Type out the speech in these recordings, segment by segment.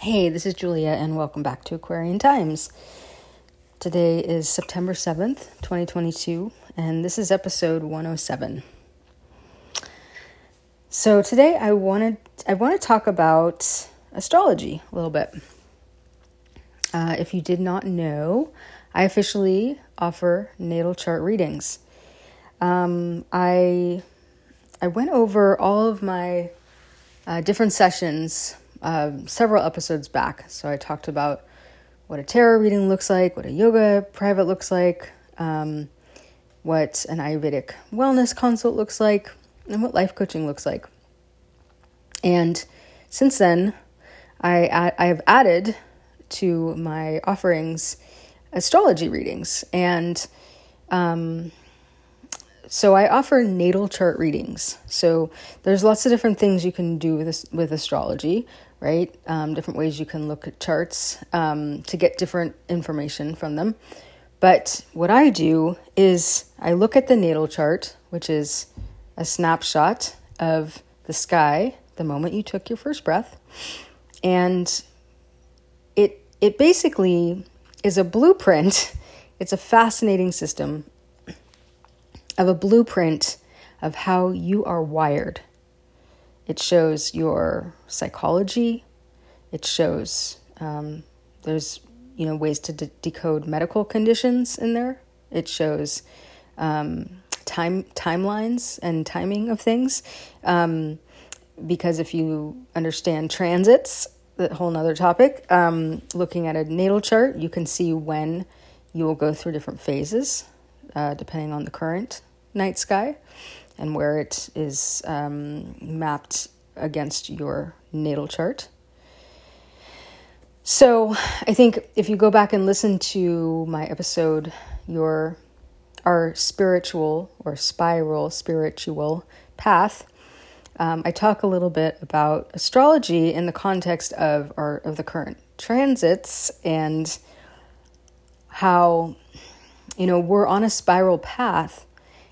Hey, this is Julia, and welcome back to Aquarian Times. Today is September 7th, 2022, and this is episode 107. So today I wanted I want to talk about astrology a little bit. Uh, if you did not know, I officially offer natal chart readings. Um, I I went over all of my uh, different sessions uh, several episodes back. So I talked about what a tarot reading looks like, what a yoga private looks like, um, what an Ayurvedic wellness consult looks like, and what life coaching looks like. And since then, I, I have added to my offerings astrology readings. And um, so I offer natal chart readings. So there's lots of different things you can do with with astrology, right? Um, different ways you can look at charts um, to get different information from them. But what I do is I look at the natal chart, which is a snapshot of the sky the moment you took your first breath, and it it basically is a blueprint. It's a fascinating system of a blueprint of how you are wired. It shows your psychology. It shows um, there's you know ways to de- decode medical conditions in there. It shows um, time timelines and timing of things. Um, because if you understand transits, that whole nother topic. Um, looking at a natal chart, you can see when you will go through different phases, uh, depending on the current night sky and where it is um, mapped against your natal chart. So, I think if you go back and listen to my episode, your our spiritual or spiral spiritual path, um, I talk a little bit about astrology in the context of our of the current transits and how you know we're on a spiral path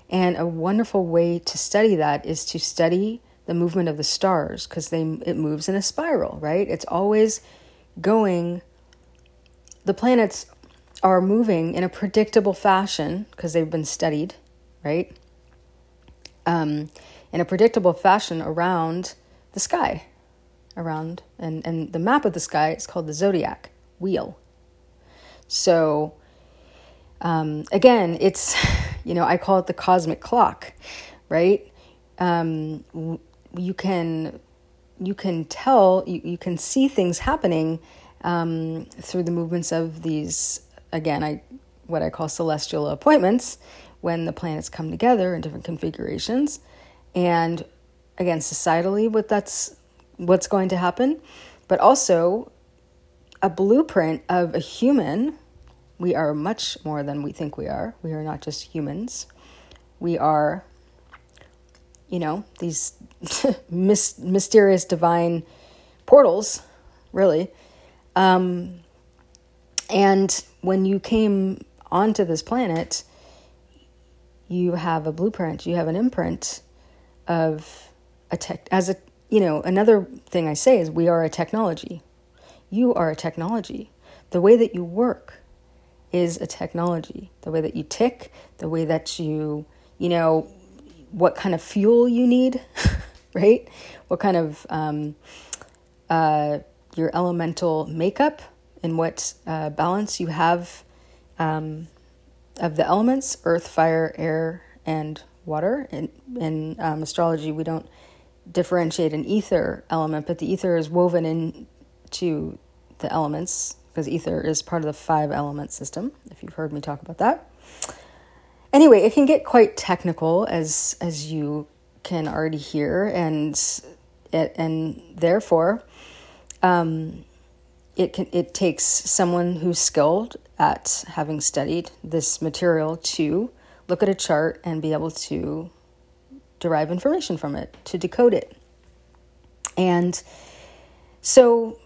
and a wonderful way to study that is to study the movement of the stars because they it moves in a spiral, right? It's always going the planets are moving in a predictable fashion because they've been studied, right? Um, in a predictable fashion around the sky, around and and the map of the sky is called the zodiac wheel. So um, again, it's you know I call it the cosmic clock, right? Um, you can you can tell you, you can see things happening um, through the movements of these again I what I call celestial appointments when the planets come together in different configurations and again societally what that's what's going to happen but also a blueprint of a human we are much more than we think we are. We are not just humans. We are, you know, these mysterious divine portals, really. Um, and when you came onto this planet, you have a blueprint, you have an imprint of a tech, as a, you know, another thing I say is we are a technology. You are a technology. The way that you work, is a technology. The way that you tick, the way that you, you know, what kind of fuel you need, right? What kind of um, uh, your elemental makeup and what uh, balance you have um, of the elements earth, fire, air, and water. In, in um, astrology, we don't differentiate an ether element, but the ether is woven into the elements because ether is part of the five element system, if you've heard me talk about that. Anyway, it can get quite technical as as you can already hear, and it, and therefore, um, it can it takes someone who's skilled at having studied this material to look at a chart and be able to derive information from it, to decode it. And so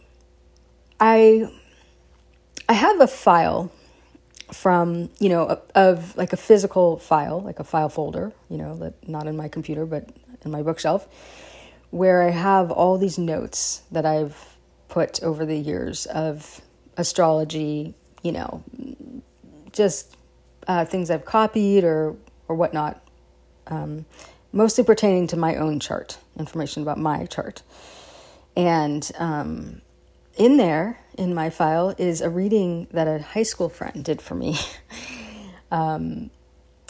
I I have a file from, you know, of like a physical file, like a file folder, you know, that not in my computer, but in my bookshelf, where I have all these notes that I've put over the years of astrology, you know, just uh, things I've copied or or whatnot, um, mostly pertaining to my own chart, information about my chart. And um, in there, in my file, is a reading that a high school friend did for me. um,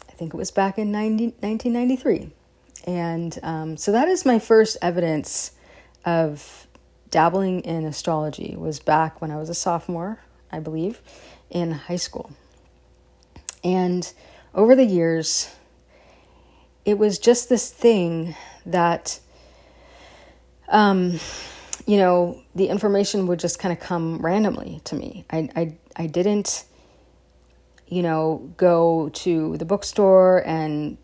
I think it was back in 90, 1993. And um, so that is my first evidence of dabbling in astrology was back when I was a sophomore, I believe, in high school. And over the years, it was just this thing that, um, you know, the information would just kind of come randomly to me. I, I, I didn't, you know, go to the bookstore and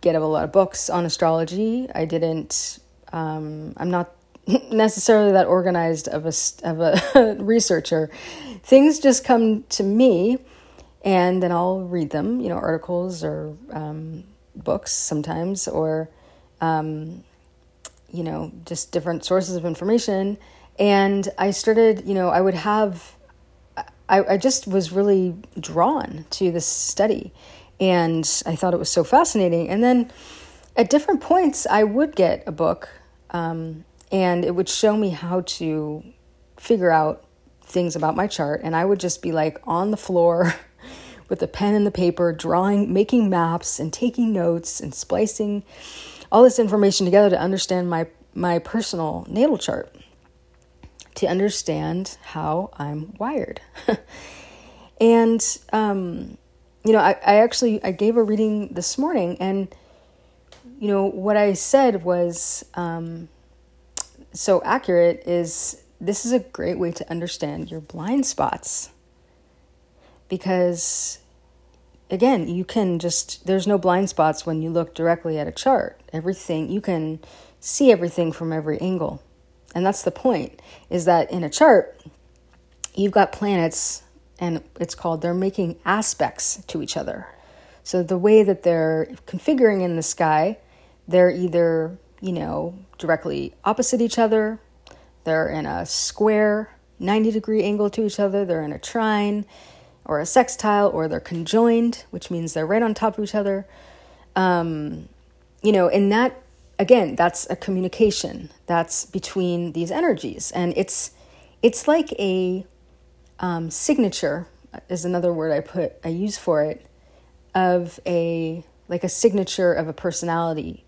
get a lot of books on astrology. I didn't, um, I'm not necessarily that organized of a of a researcher. Things just come to me, and then I'll read them. You know, articles or um, books sometimes, or um, you know, just different sources of information. And I started. You know, I would have. I, I just was really drawn to this study, and I thought it was so fascinating. And then, at different points, I would get a book. Um, and it would show me how to figure out things about my chart and i would just be like on the floor with a pen and the paper drawing making maps and taking notes and splicing all this information together to understand my my personal natal chart to understand how i'm wired and um, you know I, I actually i gave a reading this morning and you know what i said was um, so accurate is this is a great way to understand your blind spots. Because again, you can just there's no blind spots when you look directly at a chart. Everything you can see everything from every angle. And that's the point is that in a chart you've got planets and it's called they're making aspects to each other. So the way that they're configuring in the sky, they're either you know, directly opposite each other. They're in a square 90 degree angle to each other. They're in a trine or a sextile or they're conjoined, which means they're right on top of each other. Um, you know, and that, again, that's a communication that's between these energies. And it's, it's like a um, signature is another word I put, I use for it, of a, like a signature of a personality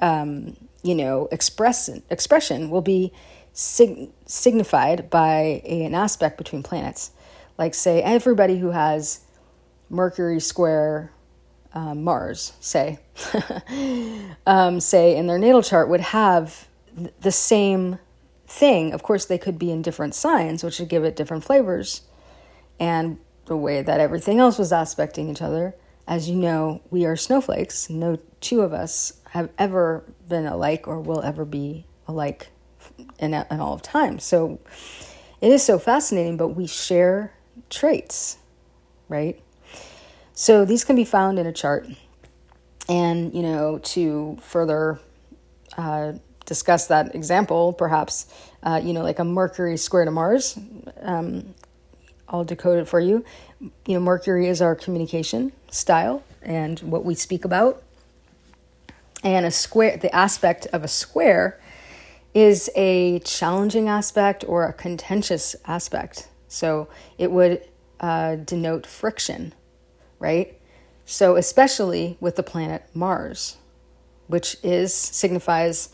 um, you know, express, expression will be sig- signified by a, an aspect between planets. Like, say, everybody who has Mercury square um, Mars, say, um, say in their natal chart, would have th- the same thing. Of course, they could be in different signs, which would give it different flavors. And the way that everything else was aspecting each other. As you know, we are snowflakes. No two of us have ever been alike or will ever be alike in, in all of time. So it is so fascinating, but we share traits, right? So these can be found in a chart. And, you know, to further uh, discuss that example, perhaps, uh, you know, like a Mercury square to Mars, um, I'll decode it for you. You know, Mercury is our communication style and what we speak about and a square, the aspect of a square is a challenging aspect or a contentious aspect. So it would uh, denote friction, right? So especially with the planet Mars, which is signifies,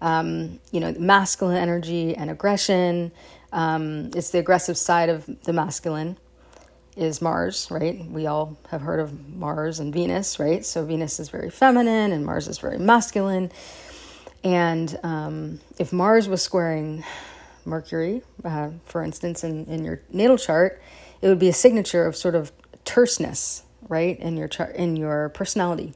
um, you know, masculine energy and aggression. Um, it's the aggressive side of the masculine, is Mars, right? We all have heard of Mars and Venus, right? So Venus is very feminine and Mars is very masculine. And um, if Mars was squaring Mercury, uh, for instance, in, in your natal chart, it would be a signature of sort of terseness, right, in your chart, in your personality.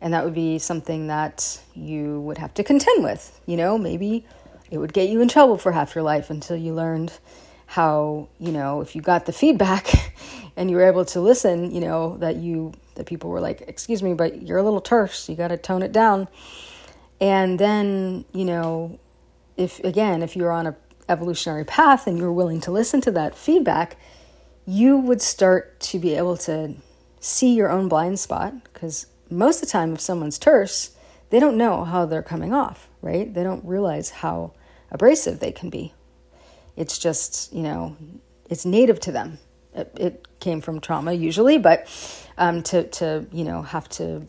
And that would be something that you would have to contend with. You know, maybe it would get you in trouble for half your life until you learned how you know if you got the feedback and you were able to listen you know that you that people were like excuse me but you're a little terse you got to tone it down and then you know if again if you're on a evolutionary path and you're willing to listen to that feedback, you would start to be able to see your own blind spot because most of the time if someone's terse, they don't know how they're coming off, right? They don't realize how abrasive they can be. It's just, you know, it's native to them. It, it came from trauma usually, but um, to, to, you know, have to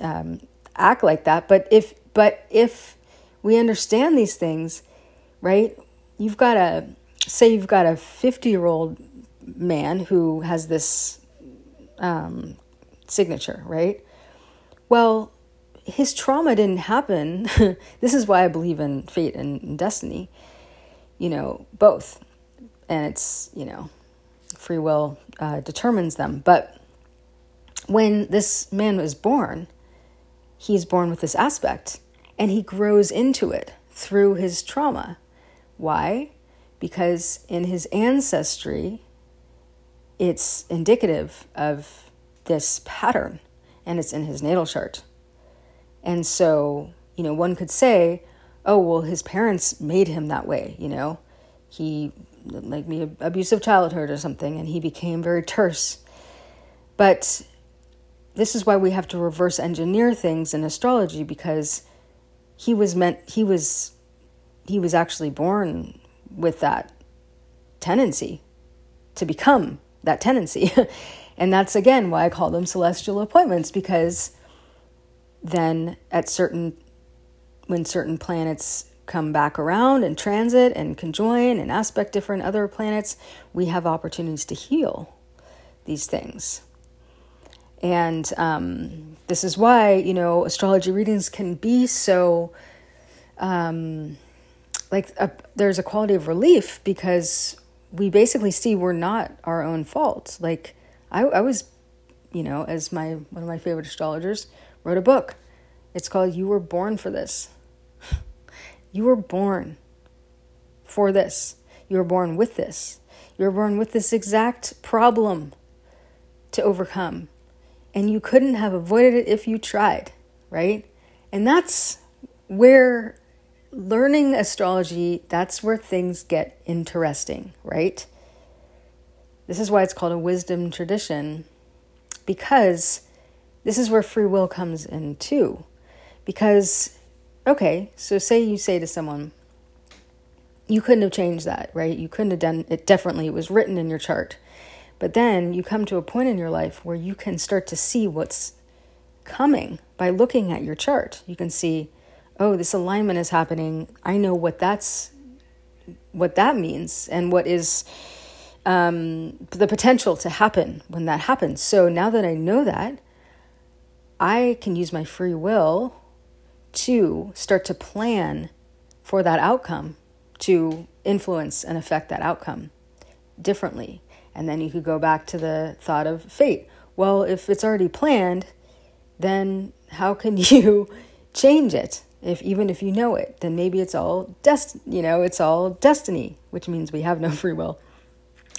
um, act like that. But if, but if we understand these things, right? You've got a, say you've got a 50 year old man who has this um, signature, right? Well, his trauma didn't happen. this is why I believe in fate and destiny, you know, both. And it's, you know, free will uh, determines them. But when this man was born, he's born with this aspect and he grows into it through his trauma. Why? Because in his ancestry, it's indicative of this pattern and it's in his natal chart. And so, you know, one could say, oh, well, his parents made him that way, you know. He, like me, abusive childhood or something, and he became very terse. But this is why we have to reverse engineer things in astrology because he was meant, he was, he was actually born with that tendency to become that tendency. and that's again why I call them celestial appointments because then at certain when certain planets come back around and transit and conjoin and aspect different other planets, we have opportunities to heal these things. And um, this is why, you know, astrology readings can be so, um, like, a, there's a quality of relief because we basically see we're not our own fault. Like, I, I was, you know, as my one of my favorite astrologers, wrote a book. It's called You Were Born for This. you were born for this. You were born with this. You were born with this exact problem to overcome. And you couldn't have avoided it if you tried, right? And that's where learning astrology, that's where things get interesting, right? This is why it's called a wisdom tradition, because this is where free will comes in too. Because, okay, so say you say to someone, you couldn't have changed that, right? You couldn't have done it definitely. It was written in your chart. But then you come to a point in your life where you can start to see what's coming by looking at your chart. You can see, oh, this alignment is happening. I know what that's what that means and what is um, the potential to happen when that happens. So now that I know that, I can use my free will to start to plan for that outcome, to influence and affect that outcome differently. And then you could go back to the thought of fate. Well, if it's already planned, then how can you change it? If even if you know it, then maybe it's all dest you know, it's all destiny, which means we have no free will.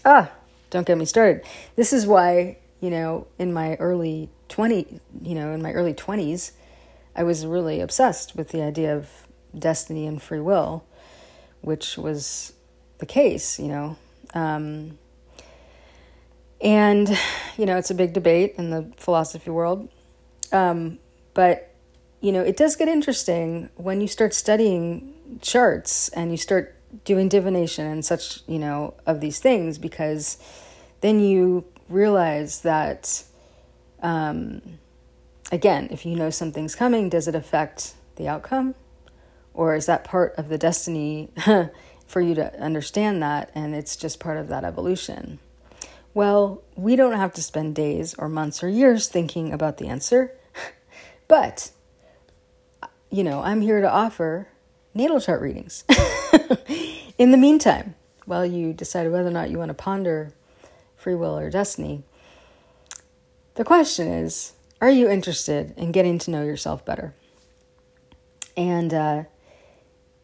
Ah, don't get me started. This is why, you know, in my early 20, you know, in my early 20s, I was really obsessed with the idea of destiny and free will, which was the case, you know. Um, and, you know, it's a big debate in the philosophy world. Um, but, you know, it does get interesting when you start studying charts and you start doing divination and such, you know, of these things because then you realize that um, again, if you know something's coming, does it affect the outcome? Or is that part of the destiny for you to understand that and it's just part of that evolution? Well, we don't have to spend days or months or years thinking about the answer, but you know, I'm here to offer natal chart readings. In the meantime, while you decide whether or not you want to ponder free will or destiny, the question is are you interested in getting to know yourself better? And uh,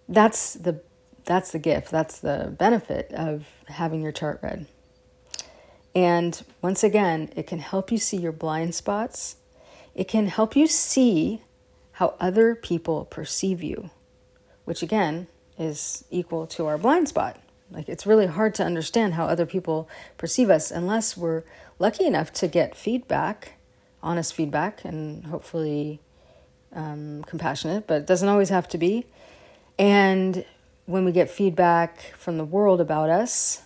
that's the that's the gift. That's the benefit of having your chart read. And once again, it can help you see your blind spots. It can help you see how other people perceive you, which again, is equal to our blind spot. Like it's really hard to understand how other people perceive us unless we're lucky enough to get feedback, honest feedback, and hopefully um, compassionate, but it doesn't always have to be. And when we get feedback from the world about us,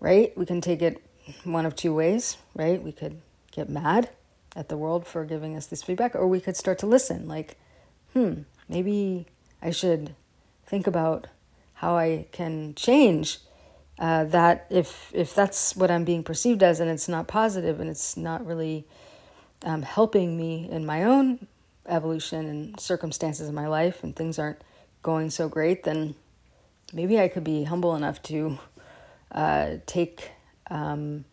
right, we can take it one of two ways, right? We could get mad at the world for giving us this feedback, or we could start to listen, like, hmm, maybe I should think about how I can change uh, that if if that's what I'm being perceived as and it's not positive and it's not really um, helping me in my own evolution and circumstances in my life and things aren't going so great, then maybe I could be humble enough to uh, take, um,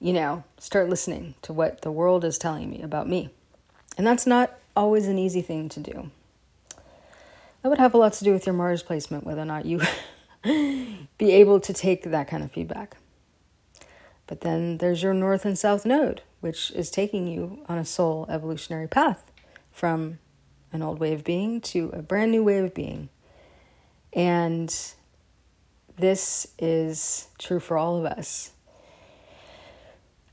you know, start listening to what the world is telling me about me. And that's not always an easy thing to do. That would have a lot to do with your Mars placement, whether or not you be able to take that kind of feedback. But then there's your north and south node, which is taking you on a soul evolutionary path from an old way of being to a brand new way of being. And this is true for all of us.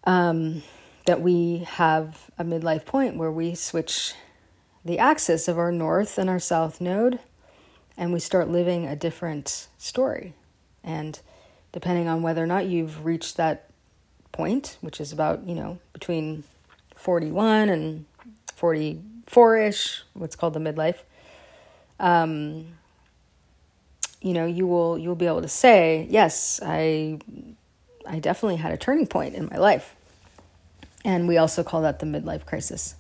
Um, that we have a midlife point where we switch the axis of our north and our south node, and we start living a different story. And depending on whether or not you've reached that point, which is about, you know, between 41 and 44 ish, what's called the midlife, um, you know, you will you'll be able to say, yes, I I definitely had a turning point in my life. And we also call that the midlife crisis.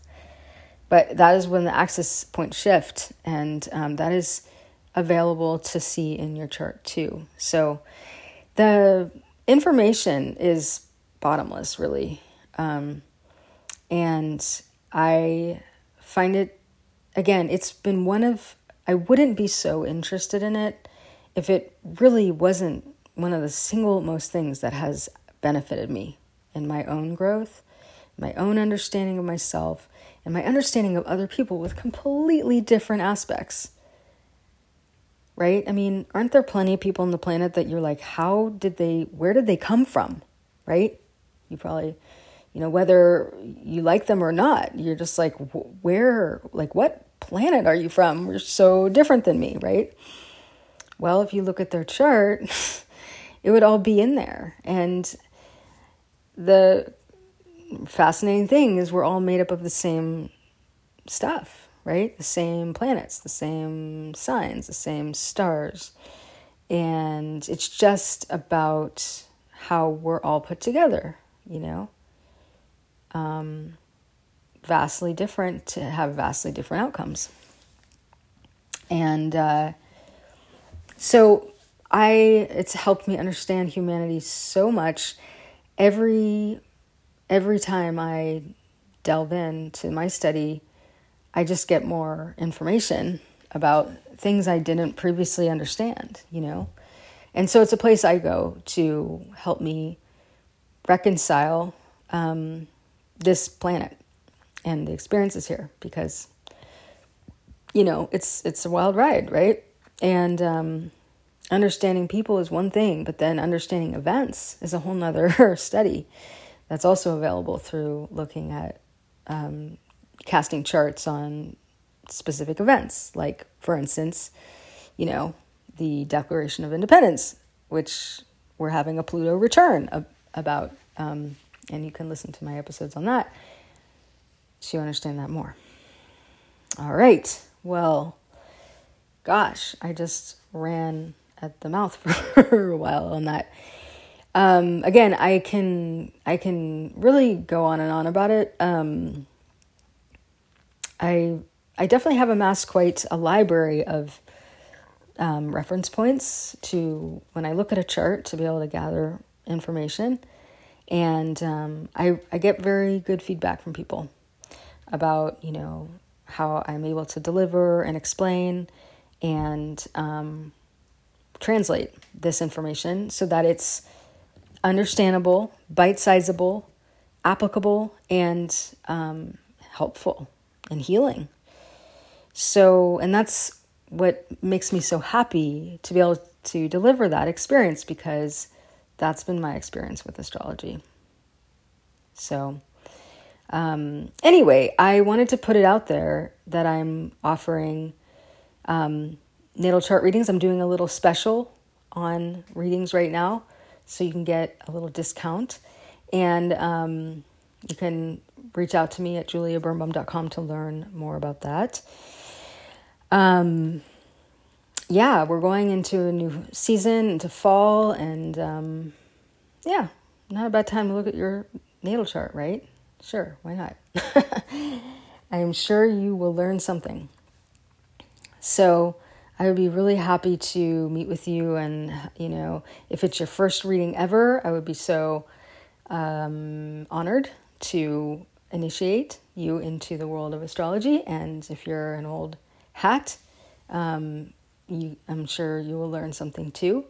But that is when the axis point shift, and um, that is available to see in your chart too. So the information is bottomless, really. Um, and I find it, again, it's been one of, I wouldn't be so interested in it if it really wasn't one of the single most things that has benefited me in my own growth, my own understanding of myself, and my understanding of other people with completely different aspects. Right? I mean, aren't there plenty of people on the planet that you're like, how did they, where did they come from? Right? You probably, you know, whether you like them or not, you're just like, where, like, what planet are you from? You're so different than me, right? Well, if you look at their chart, it would all be in there. And the fascinating thing is we're all made up of the same stuff, right? The same planets, the same signs, the same stars. And it's just about how we're all put together, you know? Um, vastly different to have vastly different outcomes. And uh, so I it's helped me understand humanity so much. Every every time I delve into my study, I just get more information about things I didn't previously understand, you know? And so it's a place I go to help me reconcile um, this planet and the experiences here because, you know, it's it's a wild ride, right? And um, understanding people is one thing, but then understanding events is a whole nother study that's also available through looking at um, casting charts on specific events. Like, for instance, you know, the Declaration of Independence, which we're having a Pluto return about. Um, and you can listen to my episodes on that so you understand that more. All right. Well, gosh, I just ran at the mouth for a while on that. Um, again, I can I can really go on and on about it. Um, I I definitely have amassed quite a library of um, reference points to when I look at a chart to be able to gather information, and um, I I get very good feedback from people about you know how I'm able to deliver and explain and um, translate this information so that it's understandable, bite sizable, applicable, and um, helpful and healing. So, and that's what makes me so happy to be able to deliver that experience because that's been my experience with astrology. So, um, anyway, I wanted to put it out there that I'm offering um, natal chart readings. I'm doing a little special on readings right now, so you can get a little discount. And um, you can reach out to me at juliabirnbaum.com to learn more about that. Um, yeah, we're going into a new season, into fall, and um, yeah, not a bad time to look at your natal chart, right? Sure, why not? I'm sure you will learn something. So, I would be really happy to meet with you. And, you know, if it's your first reading ever, I would be so um, honored to initiate you into the world of astrology. And if you're an old hat, um, you, I'm sure you will learn something too.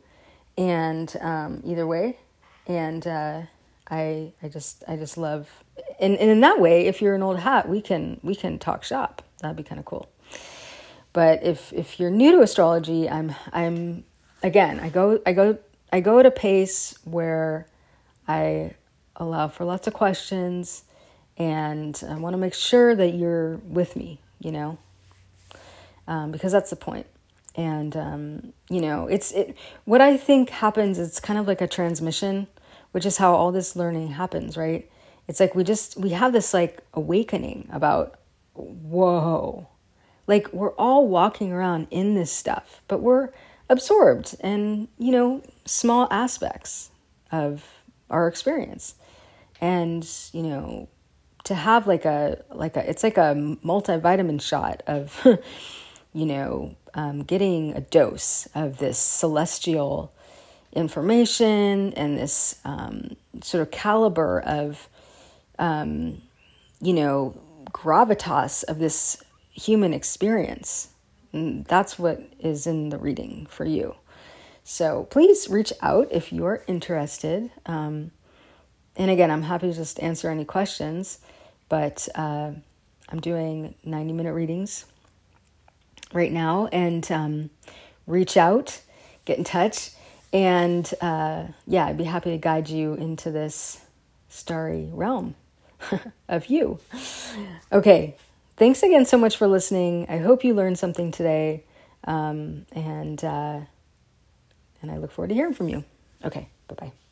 And um, either way, and uh, I, I just, I just love, and, and in that way, if you're an old hat, we can, we can talk shop. That'd be kind of cool. But if if you're new to astrology, I'm I'm again, I go I go I go at a pace where I allow for lots of questions and I want to make sure that you're with me, you know, um, because that's the point. And um, you know, it's it. What I think happens, it's kind of like a transmission, which is how all this learning happens, right? It's like we just we have this like awakening about, whoa, like we're all walking around in this stuff, but we're absorbed in, you know, small aspects of our experience. And, you know, to have like a like a it's like a multivitamin shot of you know um, getting a dose of this celestial information and this um, sort of caliber of um, you know gravitas of this human experience. And that's what is in the reading for you. So please reach out if you're interested. Um, and again, I'm happy to just answer any questions, but uh, I'm doing 90 minute readings right now. And um, reach out, get in touch. And uh, yeah, I'd be happy to guide you into this starry realm of you. Okay, thanks again so much for listening. I hope you learned something today. Um, and, uh, and I look forward to hearing from you. Okay, bye bye.